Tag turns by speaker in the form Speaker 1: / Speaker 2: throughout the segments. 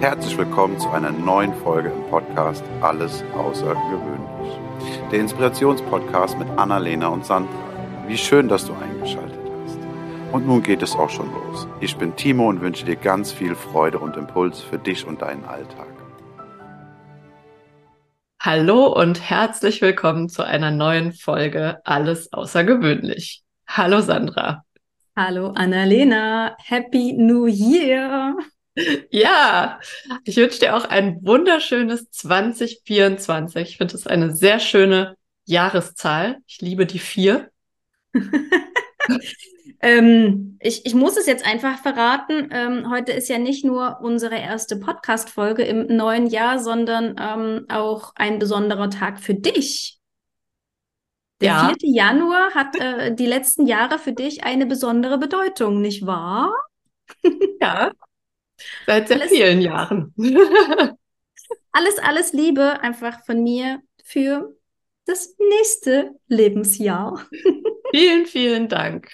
Speaker 1: Herzlich willkommen zu einer neuen Folge im Podcast Alles Außergewöhnlich. Der Inspirationspodcast mit Annalena und Sandra. Wie schön, dass du eingeschaltet hast. Und nun geht es auch schon los. Ich bin Timo und wünsche dir ganz viel Freude und Impuls für dich und deinen Alltag.
Speaker 2: Hallo und herzlich willkommen zu einer neuen Folge Alles Außergewöhnlich. Hallo Sandra.
Speaker 3: Hallo Annalena. Happy New Year.
Speaker 2: Ja, ich wünsche dir auch ein wunderschönes 2024. Ich finde es eine sehr schöne Jahreszahl. Ich liebe die vier.
Speaker 3: ähm, ich, ich muss es jetzt einfach verraten. Ähm, heute ist ja nicht nur unsere erste Podcast-Folge im neuen Jahr, sondern ähm, auch ein besonderer Tag für dich. Der ja. 4. Januar hat äh, die letzten Jahre für dich eine besondere Bedeutung, nicht wahr?
Speaker 2: Ja, Seit sehr alles, vielen Jahren.
Speaker 3: alles, alles Liebe einfach von mir für das nächste Lebensjahr.
Speaker 2: vielen, vielen Dank.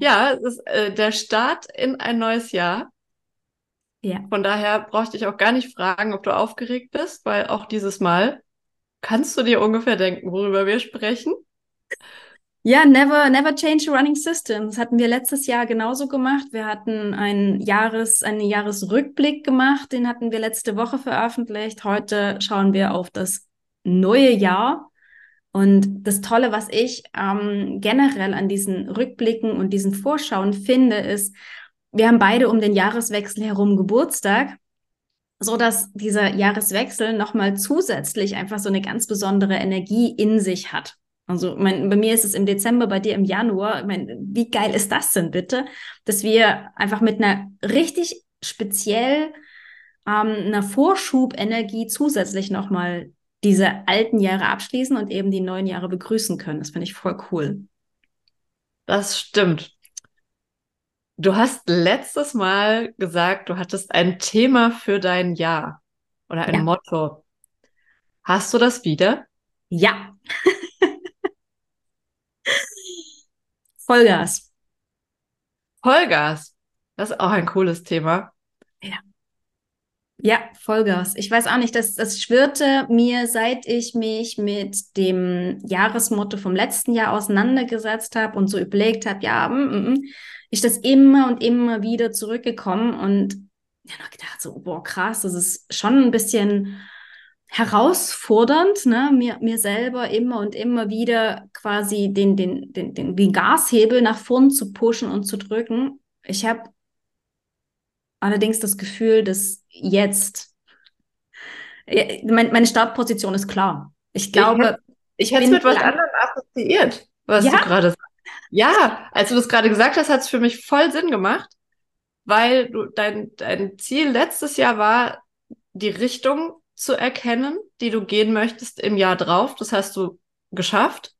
Speaker 2: Ja, es ist äh, der Start in ein neues Jahr. Ja. Von daher brauchte ich auch gar nicht fragen, ob du aufgeregt bist, weil auch dieses Mal kannst du dir ungefähr denken, worüber wir sprechen.
Speaker 3: Ja, never, never change a running system. Das hatten wir letztes Jahr genauso gemacht. Wir hatten einen Jahres, einen Jahresrückblick gemacht. Den hatten wir letzte Woche veröffentlicht. Heute schauen wir auf das neue Jahr. Und das Tolle, was ich ähm, generell an diesen Rückblicken und diesen Vorschauen finde, ist, wir haben beide um den Jahreswechsel herum Geburtstag, so dass dieser Jahreswechsel nochmal zusätzlich einfach so eine ganz besondere Energie in sich hat. Also mein, bei mir ist es im Dezember, bei dir im Januar. Ich mein, wie geil ist das denn bitte, dass wir einfach mit einer richtig speziell ähm, einer Vorschubenergie zusätzlich nochmal diese alten Jahre abschließen und eben die neuen Jahre begrüßen können. Das finde ich voll cool.
Speaker 2: Das stimmt. Du hast letztes Mal gesagt, du hattest ein Thema für dein Jahr oder ein ja. Motto. Hast du das wieder?
Speaker 3: Ja. Vollgas.
Speaker 2: Vollgas. Das ist auch ein cooles Thema.
Speaker 3: Ja. Ja, Vollgas. Ich weiß auch nicht, das, das schwirrte mir, seit ich mich mit dem Jahresmotto vom letzten Jahr auseinandergesetzt habe und so überlegt habe, ja, mm, mm, mm, ich das immer und immer wieder zurückgekommen und ja, noch gedacht, so, boah, krass, das ist schon ein bisschen herausfordernd, ne, mir, mir selber immer und immer wieder quasi den, den, den, den, den Gashebel nach vorn zu pushen und zu drücken. Ich habe allerdings das Gefühl, dass jetzt mein, meine Startposition ist klar. Ich glaube,
Speaker 2: ich, ich hätte es mit was anderem assoziiert, was ja? du gerade sagst. Ja, als du das gerade gesagt hast, hat es für mich voll Sinn gemacht, weil du dein, dein Ziel letztes Jahr war, die Richtung zu erkennen, die du gehen möchtest im Jahr drauf. Das hast du geschafft.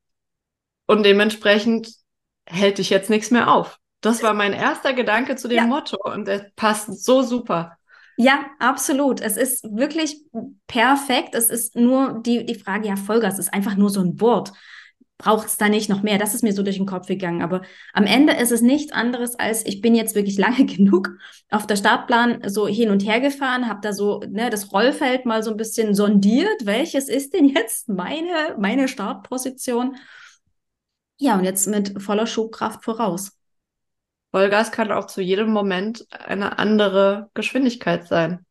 Speaker 2: Und dementsprechend hält dich jetzt nichts mehr auf. Das war mein erster Gedanke zu dem ja. Motto und es passt so super.
Speaker 3: Ja, absolut. Es ist wirklich perfekt. Es ist nur die, die Frage, ja, Vollgas ist einfach nur so ein Wort braucht es da nicht noch mehr? Das ist mir so durch den Kopf gegangen. Aber am Ende ist es nichts anderes als, ich bin jetzt wirklich lange genug auf der Startplan so hin und her gefahren, habe da so ne, das Rollfeld mal so ein bisschen sondiert. Welches ist denn jetzt meine, meine Startposition? Ja, und jetzt mit voller Schubkraft voraus.
Speaker 2: Vollgas kann auch zu jedem Moment eine andere Geschwindigkeit sein.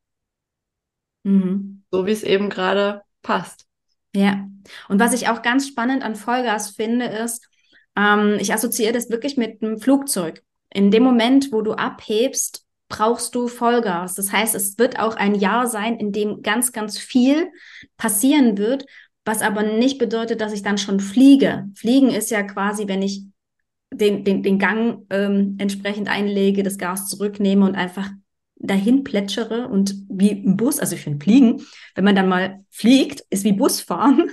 Speaker 2: Mhm. So wie es eben gerade passt.
Speaker 3: Ja, und was ich auch ganz spannend an Vollgas finde, ist, ähm, ich assoziiere das wirklich mit einem Flugzeug. In dem Moment, wo du abhebst, brauchst du Vollgas. Das heißt, es wird auch ein Jahr sein, in dem ganz, ganz viel passieren wird, was aber nicht bedeutet, dass ich dann schon fliege. Fliegen ist ja quasi, wenn ich den, den, den Gang ähm, entsprechend einlege, das Gas zurücknehme und einfach dahin plätschere und wie ein Bus, also ich finde Fliegen, wenn man dann mal fliegt, ist wie Busfahren.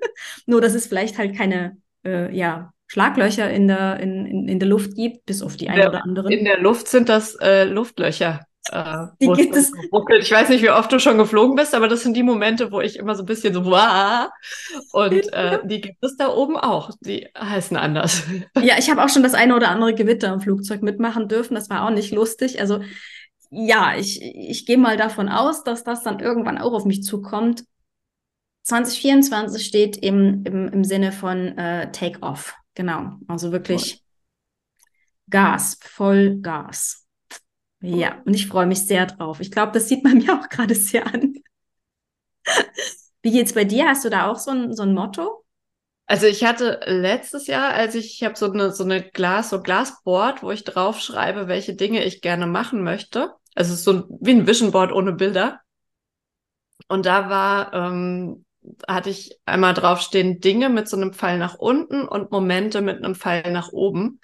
Speaker 3: Nur, dass es vielleicht halt keine, äh, ja, Schlaglöcher in der, in, in, in der Luft gibt, bis auf die eine oder andere.
Speaker 2: In der Luft sind das äh, Luftlöcher. Äh, die gibt es. Ich weiß nicht, wie oft du schon geflogen bist, aber das sind die Momente, wo ich immer so ein bisschen so, Wah! und äh, die gibt es da oben auch. Die heißen anders.
Speaker 3: Ja, ich habe auch schon das eine oder andere Gewitter im Flugzeug mitmachen dürfen. Das war auch nicht lustig. Also ja, ich, ich gehe mal davon aus, dass das dann irgendwann auch auf mich zukommt. 2024 steht im, im, im Sinne von äh, Take Off. Genau. Also wirklich cool. Gas, voll Gas. Ja, und ich freue mich sehr drauf. Ich glaube, das sieht man mir auch gerade sehr an. Wie geht's bei dir? Hast du da auch so ein, so ein Motto?
Speaker 2: Also ich hatte letztes Jahr, als ich, ich habe so eine so eine Glas so Glasboard, wo ich draufschreibe, welche Dinge ich gerne machen möchte. Also es ist so wie ein Vision Board ohne Bilder. Und da war ähm, hatte ich einmal draufstehen Dinge mit so einem Pfeil nach unten und Momente mit einem Pfeil nach oben.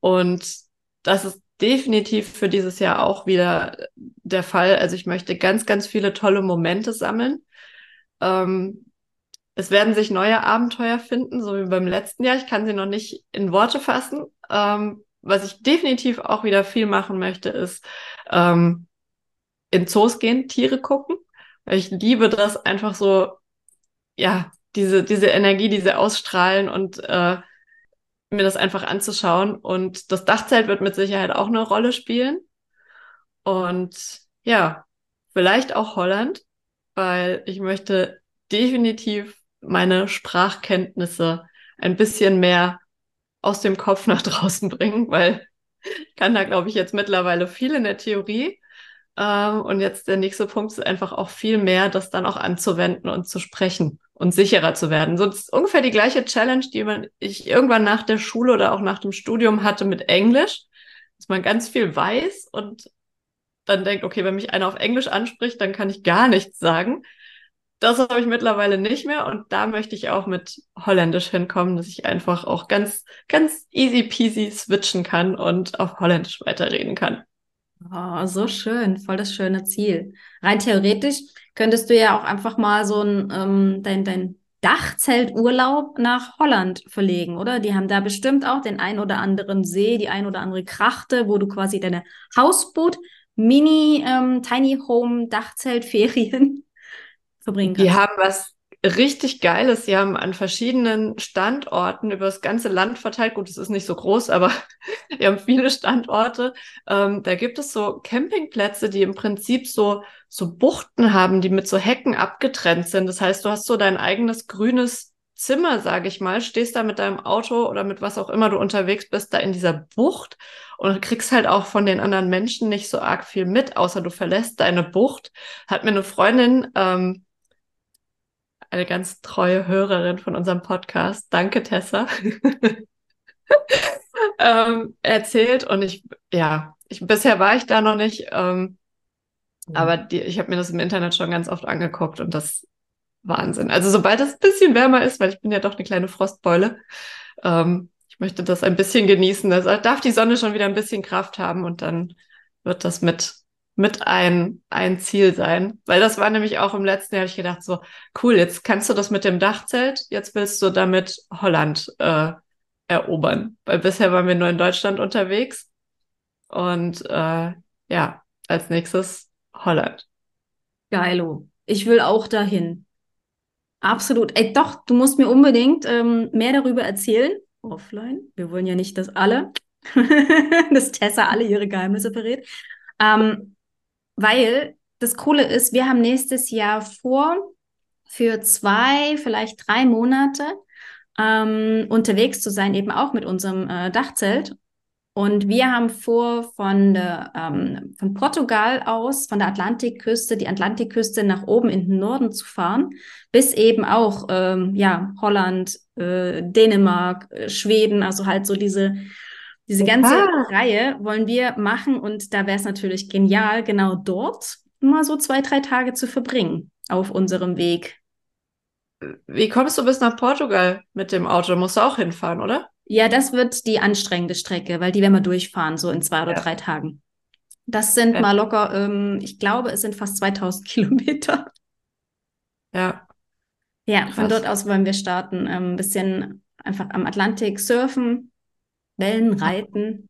Speaker 2: Und das ist definitiv für dieses Jahr auch wieder der Fall. Also ich möchte ganz, ganz viele tolle Momente sammeln. Ähm, es werden sich neue Abenteuer finden, so wie beim letzten Jahr. Ich kann sie noch nicht in Worte fassen. Ähm, was ich definitiv auch wieder viel machen möchte, ist ähm, in Zoos gehen, Tiere gucken. Ich liebe das einfach so, ja, diese, diese Energie, diese ausstrahlen und äh, mir das einfach anzuschauen. Und das Dachzelt wird mit Sicherheit auch eine Rolle spielen. Und ja, vielleicht auch Holland, weil ich möchte definitiv meine Sprachkenntnisse ein bisschen mehr aus dem Kopf nach draußen bringen, weil ich kann da, glaube ich, jetzt mittlerweile viel in der Theorie. Ähm, und jetzt der nächste Punkt ist einfach auch viel mehr, das dann auch anzuwenden und zu sprechen und sicherer zu werden. So ist ungefähr die gleiche Challenge, die man, ich irgendwann nach der Schule oder auch nach dem Studium hatte mit Englisch, dass man ganz viel weiß und dann denkt, okay, wenn mich einer auf Englisch anspricht, dann kann ich gar nichts sagen. Das habe ich mittlerweile nicht mehr und da möchte ich auch mit Holländisch hinkommen, dass ich einfach auch ganz, ganz easy peasy switchen kann und auf Holländisch weiterreden kann.
Speaker 3: Oh, so schön, voll das schöne Ziel. Rein theoretisch könntest du ja auch einfach mal so ein ähm, dein, dein Dachzelturlaub nach Holland verlegen, oder? Die haben da bestimmt auch den ein oder anderen See, die ein oder andere Krachte, wo du quasi deine Hausboot, Mini, ähm, Tiny Home, Dachzeltferien verbringen kannst.
Speaker 2: Die haben was richtig Geiles. Sie haben an verschiedenen Standorten über das ganze Land verteilt. Gut, es ist nicht so groß, aber die haben viele Standorte. Ähm, da gibt es so Campingplätze, die im Prinzip so, so Buchten haben, die mit so Hecken abgetrennt sind. Das heißt, du hast so dein eigenes grünes Zimmer, sage ich mal, stehst da mit deinem Auto oder mit was auch immer du unterwegs bist, da in dieser Bucht und kriegst halt auch von den anderen Menschen nicht so arg viel mit, außer du verlässt deine Bucht. Hat mir eine Freundin ähm, eine ganz treue Hörerin von unserem Podcast. Danke, Tessa. ähm, erzählt und ich, ja, ich, bisher war ich da noch nicht, ähm, ja. aber die, ich habe mir das im Internet schon ganz oft angeguckt und das Wahnsinn. Also sobald es ein bisschen wärmer ist, weil ich bin ja doch eine kleine Frostbeule, ähm, ich möchte das ein bisschen genießen. Da darf die Sonne schon wieder ein bisschen Kraft haben und dann wird das mit mit ein, ein Ziel sein. Weil das war nämlich auch im letzten Jahr, habe ich gedacht, so, cool, jetzt kannst du das mit dem Dachzelt, jetzt willst du damit Holland äh, erobern. Weil bisher waren wir nur in Deutschland unterwegs. Und äh, ja, als nächstes Holland.
Speaker 3: Geilo. Ich will auch dahin. Absolut. Ey, doch, du musst mir unbedingt ähm, mehr darüber erzählen. Offline. Wir wollen ja nicht, dass alle, dass Tessa alle ihre Geheimnisse verrät. Ähm, weil das Coole ist, wir haben nächstes Jahr vor, für zwei, vielleicht drei Monate ähm, unterwegs zu sein, eben auch mit unserem äh, Dachzelt. Und wir haben vor, von, der, ähm, von Portugal aus, von der Atlantikküste, die Atlantikküste nach oben in den Norden zu fahren, bis eben auch ähm, ja, Holland, äh, Dänemark, äh, Schweden, also halt so diese diese ganze Oha. Reihe wollen wir machen und da wäre es natürlich genial, genau dort mal so zwei, drei Tage zu verbringen auf unserem Weg.
Speaker 2: Wie kommst du bis nach Portugal mit dem Auto? Musst du auch hinfahren, oder?
Speaker 3: Ja, das wird die anstrengende Strecke, weil die werden wir durchfahren, so in zwei oder ja. drei Tagen. Das sind ja. mal locker, ähm, ich glaube, es sind fast 2000 Kilometer.
Speaker 2: Ja.
Speaker 3: Ja, Krass. von dort aus wollen wir starten. Ähm, ein bisschen einfach am Atlantik surfen, Wellen reiten.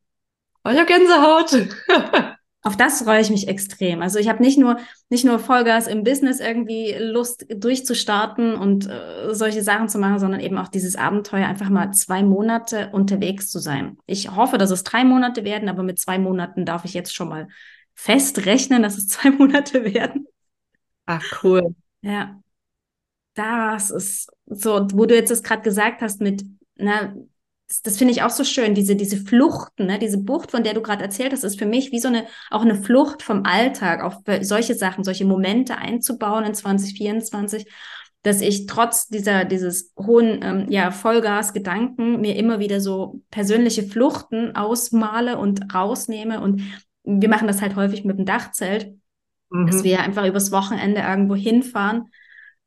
Speaker 2: Oh, ich habe Gänsehaut.
Speaker 3: Auf das freue ich mich extrem. Also ich habe nicht nur nicht nur Vollgas im Business irgendwie Lust durchzustarten und äh, solche Sachen zu machen, sondern eben auch dieses Abenteuer einfach mal zwei Monate unterwegs zu sein. Ich hoffe, dass es drei Monate werden, aber mit zwei Monaten darf ich jetzt schon mal festrechnen, dass es zwei Monate werden.
Speaker 2: Ach, cool.
Speaker 3: Ja. Das ist so, wo du jetzt das gerade gesagt hast mit, na, das, das finde ich auch so schön, diese, diese Fluchten, ne? diese Bucht, von der du gerade erzählt hast, ist für mich wie so eine, auch eine Flucht vom Alltag, auf solche Sachen, solche Momente einzubauen in 2024 dass ich trotz dieser, dieses hohen, ähm, ja, Vollgas-Gedanken mir immer wieder so persönliche Fluchten ausmale und rausnehme. Und wir machen das halt häufig mit dem Dachzelt, mhm. dass wir einfach übers Wochenende irgendwo hinfahren.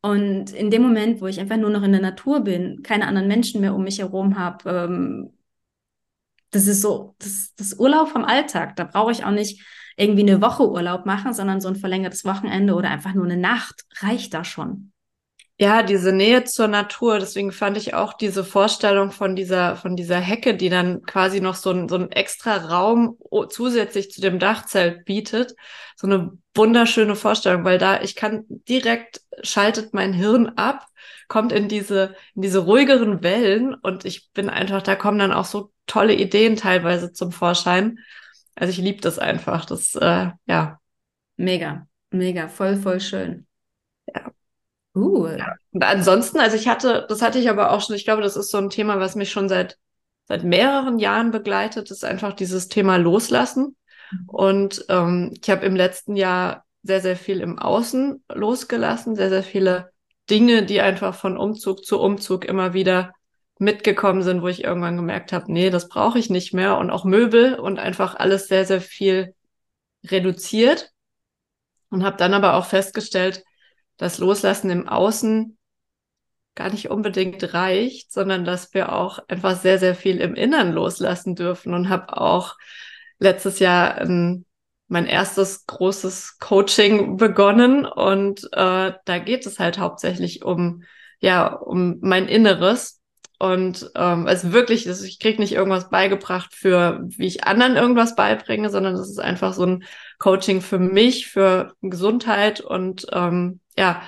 Speaker 3: Und in dem Moment, wo ich einfach nur noch in der Natur bin, keine anderen Menschen mehr um mich herum habe, ähm, das ist so, das, das Urlaub vom Alltag. Da brauche ich auch nicht irgendwie eine Woche Urlaub machen, sondern so ein verlängertes Wochenende oder einfach nur eine Nacht reicht da schon.
Speaker 2: Ja, diese Nähe zur Natur. Deswegen fand ich auch diese Vorstellung von dieser, von dieser Hecke, die dann quasi noch so ein, so ein extra Raum zusätzlich zu dem Dachzelt bietet. So eine wunderschöne Vorstellung, weil da ich kann direkt schaltet mein Hirn ab, kommt in diese, in diese ruhigeren Wellen und ich bin einfach, da kommen dann auch so tolle Ideen teilweise zum Vorschein. Also ich liebe das einfach. Das, äh, ja.
Speaker 3: Mega, mega, voll, voll schön.
Speaker 2: Cool. Ja. Und ansonsten, also ich hatte, das hatte ich aber auch schon, ich glaube, das ist so ein Thema, was mich schon seit, seit mehreren Jahren begleitet, ist einfach dieses Thema Loslassen. Mhm. Und ähm, ich habe im letzten Jahr sehr, sehr viel im Außen losgelassen, sehr, sehr viele Dinge, die einfach von Umzug zu Umzug immer wieder mitgekommen sind, wo ich irgendwann gemerkt habe, nee, das brauche ich nicht mehr. Und auch Möbel und einfach alles sehr, sehr viel reduziert. Und habe dann aber auch festgestellt, das Loslassen im Außen gar nicht unbedingt reicht, sondern dass wir auch einfach sehr, sehr viel im Innern loslassen dürfen und habe auch letztes Jahr ein, mein erstes großes Coaching begonnen und äh, da geht es halt hauptsächlich um ja um mein Inneres und ähm, also wirklich, ich krieg nicht irgendwas beigebracht für, wie ich anderen irgendwas beibringe, sondern es ist einfach so ein Coaching für mich, für Gesundheit und ähm, ja,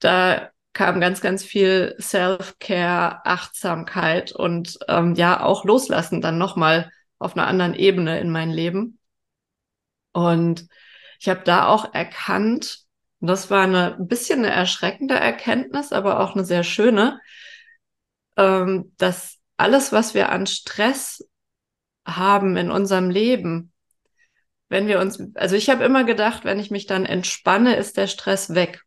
Speaker 2: da kam ganz, ganz viel Self-Care, Achtsamkeit und ähm, ja, auch Loslassen dann nochmal auf einer anderen Ebene in mein Leben. Und ich habe da auch erkannt, das war eine ein bisschen eine erschreckende Erkenntnis, aber auch eine sehr schöne, ähm, dass alles, was wir an Stress haben in unserem Leben, wenn wir uns, also ich habe immer gedacht, wenn ich mich dann entspanne, ist der Stress weg.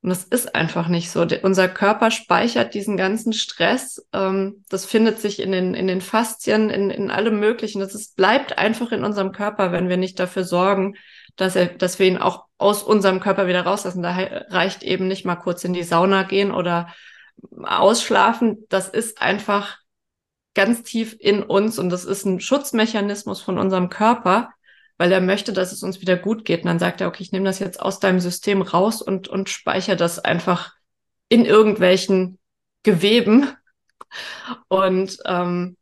Speaker 2: Und das ist einfach nicht so. Unser Körper speichert diesen ganzen Stress. Ähm, das findet sich in den, in den Faszien, in, in allem Möglichen. Das ist, bleibt einfach in unserem Körper, wenn wir nicht dafür sorgen, dass, er, dass wir ihn auch aus unserem Körper wieder rauslassen. Da reicht eben nicht mal kurz in die Sauna gehen oder ausschlafen. Das ist einfach ganz tief in uns und das ist ein Schutzmechanismus von unserem Körper, weil er möchte, dass es uns wieder gut geht. Und dann sagt er, okay, ich nehme das jetzt aus deinem System raus und, und speichere das einfach in irgendwelchen Geweben. Und ähm,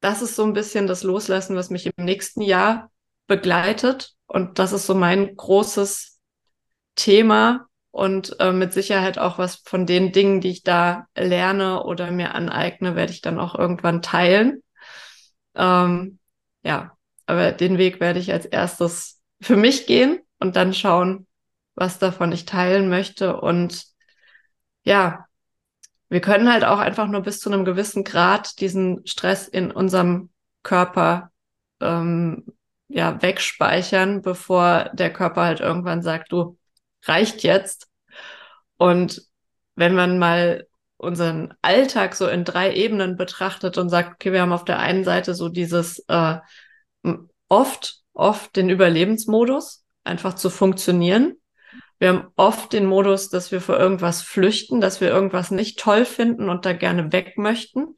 Speaker 2: das ist so ein bisschen das Loslassen, was mich im nächsten Jahr begleitet. Und das ist so mein großes Thema und äh, mit Sicherheit auch was von den Dingen, die ich da lerne oder mir aneigne, werde ich dann auch irgendwann teilen. Ähm, ja, aber den Weg werde ich als erstes für mich gehen und dann schauen, was davon ich teilen möchte. Und ja, wir können halt auch einfach nur bis zu einem gewissen Grad diesen Stress in unserem Körper ähm, ja wegspeichern, bevor der Körper halt irgendwann sagt, du reicht jetzt. Und wenn man mal unseren Alltag so in drei Ebenen betrachtet und sagt, okay, wir haben auf der einen Seite so dieses äh, oft, oft den Überlebensmodus, einfach zu funktionieren. Wir haben oft den Modus, dass wir vor irgendwas flüchten, dass wir irgendwas nicht toll finden und da gerne weg möchten.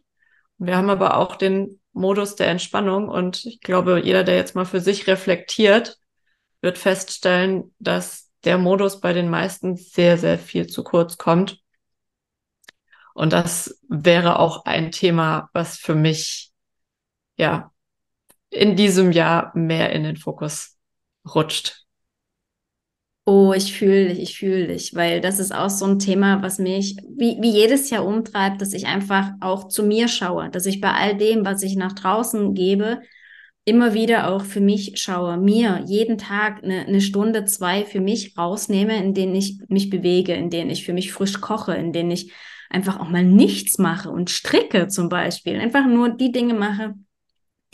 Speaker 2: Wir haben aber auch den Modus der Entspannung und ich glaube, jeder, der jetzt mal für sich reflektiert, wird feststellen, dass der Modus bei den meisten sehr, sehr viel zu kurz kommt. Und das wäre auch ein Thema, was für mich ja in diesem Jahr mehr in den Fokus rutscht?
Speaker 3: Oh, ich fühle dich, ich fühle dich, weil das ist auch so ein Thema, was mich wie, wie jedes Jahr umtreibt, dass ich einfach auch zu mir schaue, dass ich bei all dem, was ich nach draußen gebe, immer wieder auch für mich schaue, mir jeden Tag eine, eine Stunde, zwei für mich rausnehme, in denen ich mich bewege, in denen ich für mich frisch koche, in denen ich einfach auch mal nichts mache und stricke zum Beispiel. Einfach nur die Dinge mache,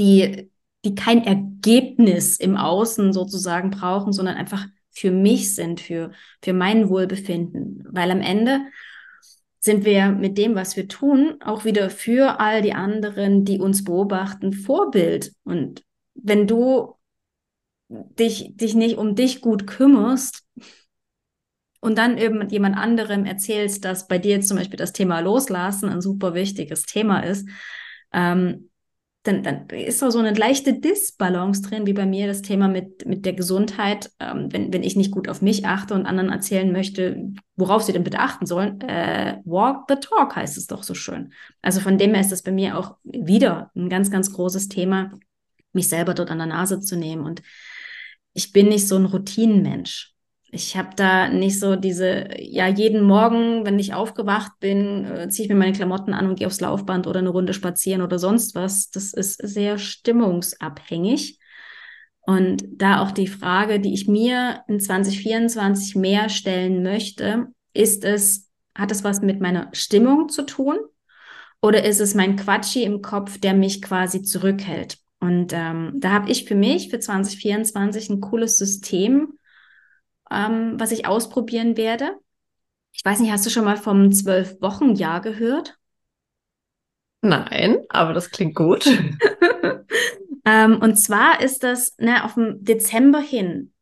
Speaker 3: die, die kein Ergebnis im Außen sozusagen brauchen, sondern einfach für mich sind, für, für mein Wohlbefinden. Weil am Ende sind wir mit dem, was wir tun, auch wieder für all die anderen, die uns beobachten, Vorbild. Und wenn du dich, dich nicht um dich gut kümmerst und dann eben jemand anderem erzählst, dass bei dir jetzt zum Beispiel das Thema Loslassen ein super wichtiges Thema ist, ähm, dann, dann ist da so eine leichte Disbalance drin, wie bei mir das Thema mit, mit der Gesundheit. Ähm, wenn, wenn ich nicht gut auf mich achte und anderen erzählen möchte, worauf sie denn bitte achten sollen, äh, walk the talk heißt es doch so schön. Also von dem her ist das bei mir auch wieder ein ganz, ganz großes Thema, mich selber dort an der Nase zu nehmen. Und ich bin nicht so ein Routinenmensch. Ich habe da nicht so diese, ja, jeden Morgen, wenn ich aufgewacht bin, äh, ziehe ich mir meine Klamotten an und gehe aufs Laufband oder eine Runde spazieren oder sonst was. Das ist sehr stimmungsabhängig. Und da auch die Frage, die ich mir in 2024 mehr stellen möchte, ist es, hat es was mit meiner Stimmung zu tun? Oder ist es mein Quatschi im Kopf, der mich quasi zurückhält? Und ähm, da habe ich für mich für 2024 ein cooles System ähm, was ich ausprobieren werde. Ich weiß nicht, hast du schon mal vom Zwölf-Wochen-Jahr gehört?
Speaker 2: Nein, aber das klingt gut.
Speaker 3: ähm, und zwar ist das, ne, auf dem Dezember hin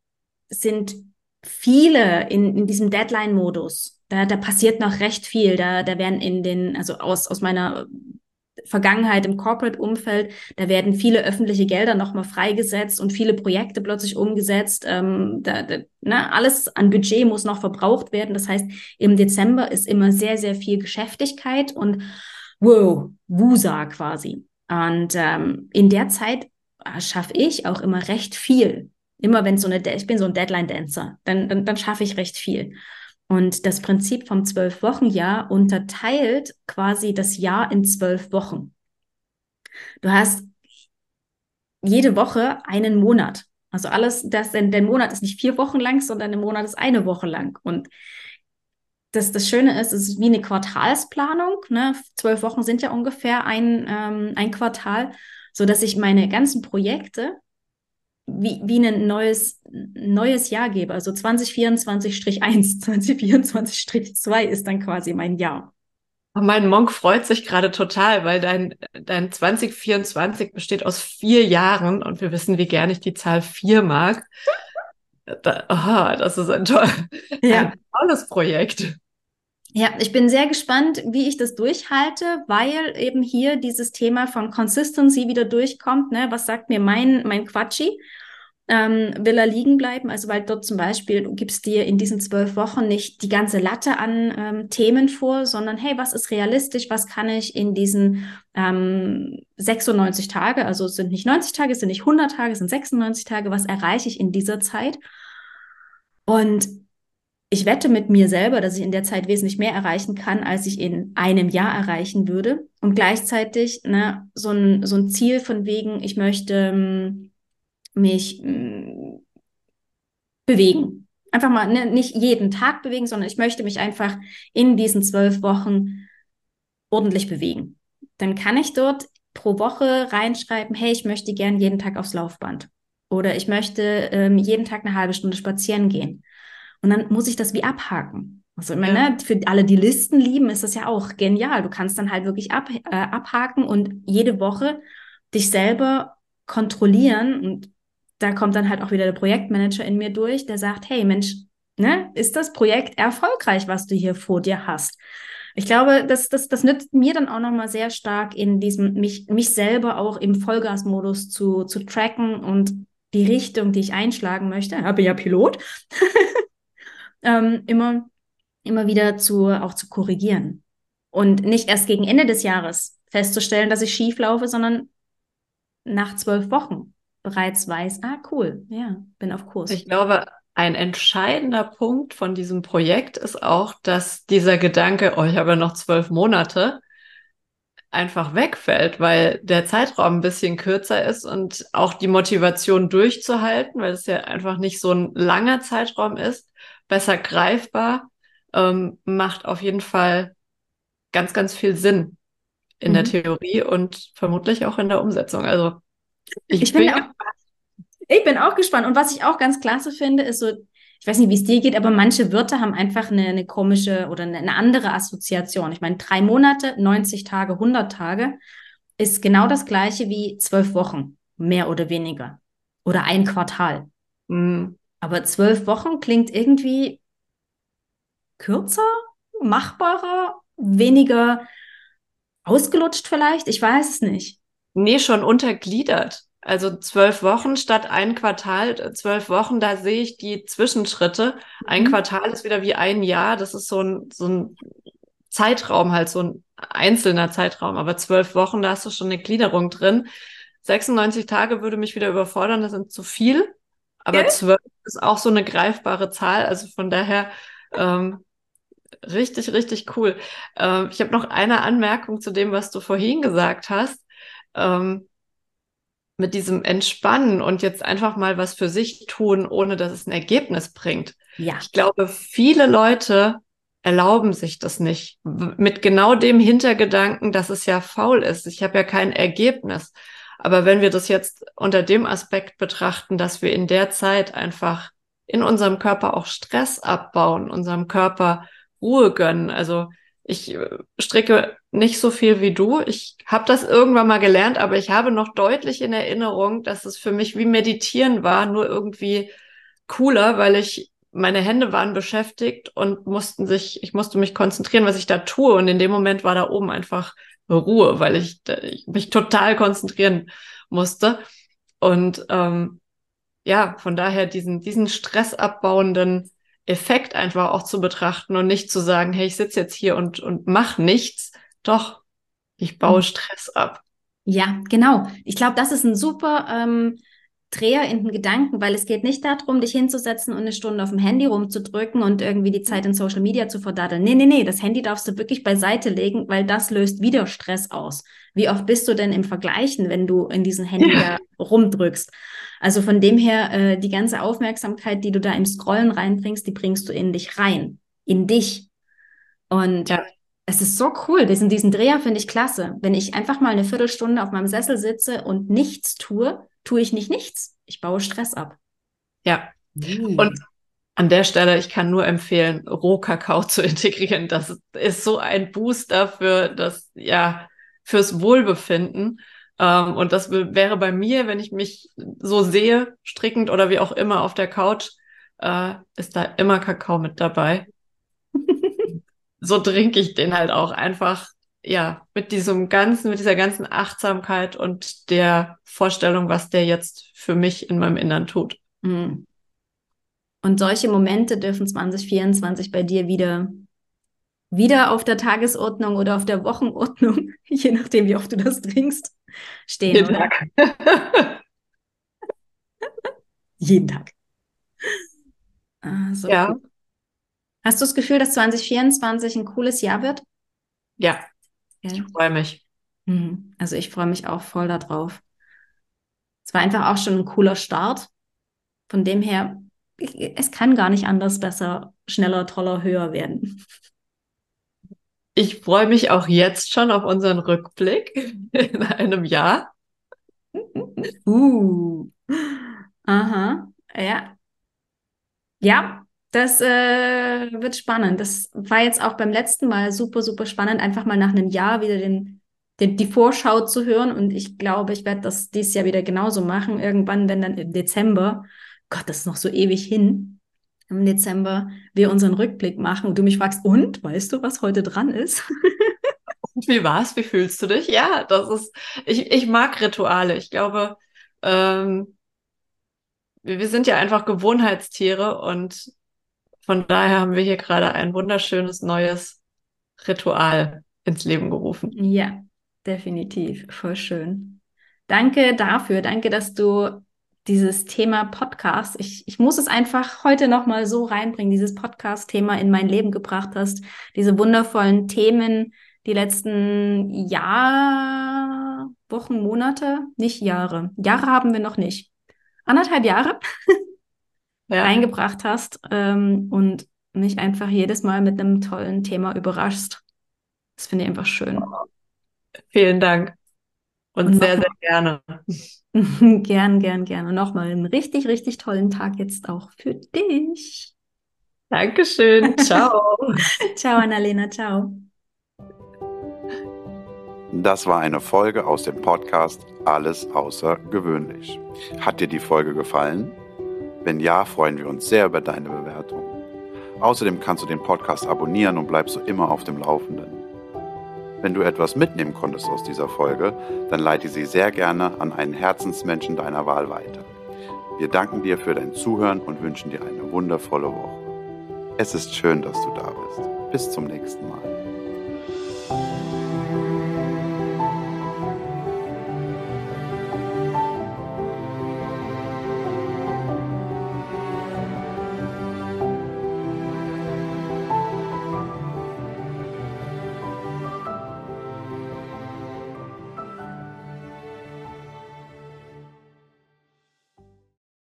Speaker 3: sind viele in, in diesem Deadline-Modus. Da, da passiert noch recht viel. Da, da werden in den, also aus, aus meiner Vergangenheit im Corporate-Umfeld, da werden viele öffentliche Gelder nochmal freigesetzt und viele Projekte plötzlich umgesetzt. Ähm, da, da, ne, alles an Budget muss noch verbraucht werden. Das heißt, im Dezember ist immer sehr, sehr viel Geschäftigkeit und wow, Wusa quasi. Und ähm, in der Zeit äh, schaffe ich auch immer recht viel. Immer wenn so eine, ich bin so ein Deadline-Dancer, dann, dann, dann schaffe ich recht viel. Und das Prinzip vom Zwölf-Wochen-Jahr unterteilt quasi das Jahr in zwölf Wochen. Du hast jede Woche einen Monat. Also alles, das, denn der Monat ist nicht vier Wochen lang, sondern der Monat ist eine Woche lang. Und das, das Schöne ist, es ist wie eine Quartalsplanung. Ne? Zwölf Wochen sind ja ungefähr ein, ähm, ein Quartal, so dass ich meine ganzen Projekte wie, wie ein neues, neues Jahr gebe. Also 2024-1, 2024-2 ist dann quasi mein Jahr.
Speaker 2: Mein Monk freut sich gerade total, weil dein, dein 2024 besteht aus vier Jahren und wir wissen, wie gerne ich die Zahl vier mag. Da, oh, das ist ein, toll, ja. ein tolles Projekt.
Speaker 3: Ja, ich bin sehr gespannt, wie ich das durchhalte, weil eben hier dieses Thema von Consistency wieder durchkommt. Ne? Was sagt mir mein, mein Quatschi? ähm, will er liegen bleiben. Also weil dort zum Beispiel, gibst dir in diesen zwölf Wochen nicht die ganze Latte an ähm, Themen vor, sondern hey, was ist realistisch, was kann ich in diesen ähm, 96 Tage, also es sind nicht 90 Tage, es sind nicht 100 Tage, es sind 96 Tage, was erreiche ich in dieser Zeit? Und ich wette mit mir selber, dass ich in der Zeit wesentlich mehr erreichen kann, als ich in einem Jahr erreichen würde. Und gleichzeitig ne, so, ein, so ein Ziel von wegen, ich möchte ähm, mich mm, bewegen. Einfach mal ne, nicht jeden Tag bewegen, sondern ich möchte mich einfach in diesen zwölf Wochen ordentlich bewegen. Dann kann ich dort pro Woche reinschreiben, hey, ich möchte gern jeden Tag aufs Laufband. Oder ich möchte ähm, jeden Tag eine halbe Stunde spazieren gehen. Und dann muss ich das wie abhaken. Also ich meine, ja. für alle, die Listen lieben, ist das ja auch genial. Du kannst dann halt wirklich ab, äh, abhaken und jede Woche dich selber kontrollieren und da kommt dann halt auch wieder der Projektmanager in mir durch, der sagt, hey Mensch, ne, ist das Projekt erfolgreich, was du hier vor dir hast? Ich glaube, das, das, das nützt mir dann auch nochmal sehr stark in diesem, mich, mich selber auch im Vollgasmodus zu, zu tracken und die Richtung, die ich einschlagen möchte, ich habe ja Pilot, ähm, immer, immer wieder zu, auch zu korrigieren. Und nicht erst gegen Ende des Jahres festzustellen, dass ich schief laufe, sondern nach zwölf Wochen bereits weiß, ah, cool, ja, bin auf Kurs.
Speaker 2: Ich glaube, ein entscheidender Punkt von diesem Projekt ist auch, dass dieser Gedanke, oh, ich habe ja noch zwölf Monate, einfach wegfällt, weil der Zeitraum ein bisschen kürzer ist und auch die Motivation durchzuhalten, weil es ja einfach nicht so ein langer Zeitraum ist, besser greifbar, ähm, macht auf jeden Fall ganz, ganz viel Sinn in mhm. der Theorie und vermutlich auch in der Umsetzung. Also
Speaker 3: ich, ich bin, bin auch, ich bin auch gespannt. Und was ich auch ganz klasse finde, ist so, ich weiß nicht, wie es dir geht, aber manche Wörter haben einfach eine, eine komische oder eine, eine, andere Assoziation. Ich meine, drei Monate, 90 Tage, 100 Tage ist genau das gleiche wie zwölf Wochen, mehr oder weniger. Oder ein Quartal. Mhm. Aber zwölf Wochen klingt irgendwie kürzer, machbarer, weniger ausgelutscht vielleicht. Ich weiß es nicht.
Speaker 2: Nee, schon untergliedert. Also zwölf Wochen statt ein Quartal, zwölf Wochen, da sehe ich die Zwischenschritte. Ein mhm. Quartal ist wieder wie ein Jahr. Das ist so ein, so ein Zeitraum, halt so ein einzelner Zeitraum. Aber zwölf Wochen, da hast du schon eine Gliederung drin. 96 Tage würde mich wieder überfordern, das sind zu viel. Aber zwölf ist auch so eine greifbare Zahl. Also von daher ähm, richtig, richtig cool. Ähm, ich habe noch eine Anmerkung zu dem, was du vorhin gesagt hast. Ähm, mit diesem Entspannen und jetzt einfach mal was für sich tun, ohne dass es ein Ergebnis bringt. Ja. Ich glaube, viele Leute erlauben sich das nicht. Mit genau dem Hintergedanken, dass es ja faul ist. Ich habe ja kein Ergebnis. Aber wenn wir das jetzt unter dem Aspekt betrachten, dass wir in der Zeit einfach in unserem Körper auch Stress abbauen, unserem Körper Ruhe gönnen. Also ich äh, stricke nicht so viel wie du. Ich habe das irgendwann mal gelernt, aber ich habe noch deutlich in Erinnerung, dass es für mich wie Meditieren war, nur irgendwie cooler, weil ich meine Hände waren beschäftigt und mussten sich, ich musste mich konzentrieren, was ich da tue. Und in dem Moment war da oben einfach Ruhe, weil ich, ich mich total konzentrieren musste. Und ähm, ja, von daher diesen, diesen stressabbauenden Effekt einfach auch zu betrachten und nicht zu sagen, hey, ich sitze jetzt hier und, und mach nichts. Doch, ich baue mhm. Stress ab.
Speaker 3: Ja, genau. Ich glaube, das ist ein super ähm, Dreher in den Gedanken, weil es geht nicht darum, dich hinzusetzen und eine Stunde auf dem Handy rumzudrücken und irgendwie die Zeit in Social Media zu verdaddeln. Nee, nee, nee, das Handy darfst du wirklich beiseite legen, weil das löst wieder Stress aus. Wie oft bist du denn im Vergleichen, wenn du in diesen Handy ja. rumdrückst? Also von dem her, äh, die ganze Aufmerksamkeit, die du da im Scrollen reinbringst, die bringst du in dich rein, in dich. Und ja. Es ist so cool, diesen, diesen Dreher finde ich klasse. Wenn ich einfach mal eine Viertelstunde auf meinem Sessel sitze und nichts tue, tue ich nicht nichts. Ich baue Stress ab.
Speaker 2: Ja. Mhm. Und an der Stelle, ich kann nur empfehlen, Rohkakao zu integrieren. Das ist so ein Booster für das, ja, fürs Wohlbefinden. Ähm, und das wäre bei mir, wenn ich mich so sehe, strickend oder wie auch immer auf der Couch, äh, ist da immer Kakao mit dabei. So trinke ich den halt auch einfach ja, mit diesem ganzen, mit dieser ganzen Achtsamkeit und der Vorstellung, was der jetzt für mich in meinem Innern tut. Mhm.
Speaker 3: Und solche Momente dürfen 2024 bei dir wieder, wieder auf der Tagesordnung oder auf der Wochenordnung, je nachdem, wie oft du das trinkst, stehen. Jeden oder? Tag. Jeden Tag. Ah, so ja. Cool. Hast du das Gefühl, dass 2024 ein cooles Jahr wird?
Speaker 2: Ja, ich freue mich.
Speaker 3: Mhm. Also ich freue mich auch voll darauf. Es war einfach auch schon ein cooler Start. Von dem her, es kann gar nicht anders besser, schneller, toller, höher werden.
Speaker 2: Ich freue mich auch jetzt schon auf unseren Rückblick in einem Jahr.
Speaker 3: Uh. Aha. Ja. Ja, das äh, wird spannend. Das war jetzt auch beim letzten Mal super, super spannend, einfach mal nach einem Jahr wieder den, den, die Vorschau zu hören. Und ich glaube, ich werde das dieses Jahr wieder genauso machen. Irgendwann, wenn dann im Dezember, Gott, das ist noch so ewig hin, im Dezember wir unseren Rückblick machen und du mich fragst, und weißt du, was heute dran ist?
Speaker 2: Wie war's? Wie fühlst du dich? Ja, das ist, ich, ich mag Rituale. Ich glaube, ähm, wir, wir sind ja einfach Gewohnheitstiere und von daher haben wir hier gerade ein wunderschönes neues Ritual ins Leben gerufen.
Speaker 3: Ja, definitiv. Voll schön. Danke dafür. Danke, dass du dieses Thema Podcast, ich, ich muss es einfach heute nochmal so reinbringen, dieses Podcast-Thema in mein Leben gebracht hast, diese wundervollen Themen, die letzten Jahr, Wochen, Monate, nicht Jahre. Jahre haben wir noch nicht. Anderthalb Jahre ja. eingebracht hast ähm, und mich einfach jedes Mal mit einem tollen Thema überraschst. Das finde ich einfach schön.
Speaker 2: Vielen Dank. Und, und sehr, sehr gerne.
Speaker 3: gern, gern, gern. Und nochmal einen richtig, richtig tollen Tag jetzt auch für dich.
Speaker 2: Dankeschön. Ciao.
Speaker 3: ciao, Annalena. Ciao.
Speaker 1: Das war eine Folge aus dem Podcast Alles außergewöhnlich. Hat dir die Folge gefallen? Wenn ja, freuen wir uns sehr über deine Bewertung. Außerdem kannst du den Podcast abonnieren und bleibst so immer auf dem Laufenden. Wenn du etwas mitnehmen konntest aus dieser Folge, dann leite sie sehr gerne an einen Herzensmenschen deiner Wahl weiter. Wir danken dir für dein Zuhören und wünschen dir eine wundervolle Woche. Es ist schön, dass du da bist. Bis zum nächsten Mal.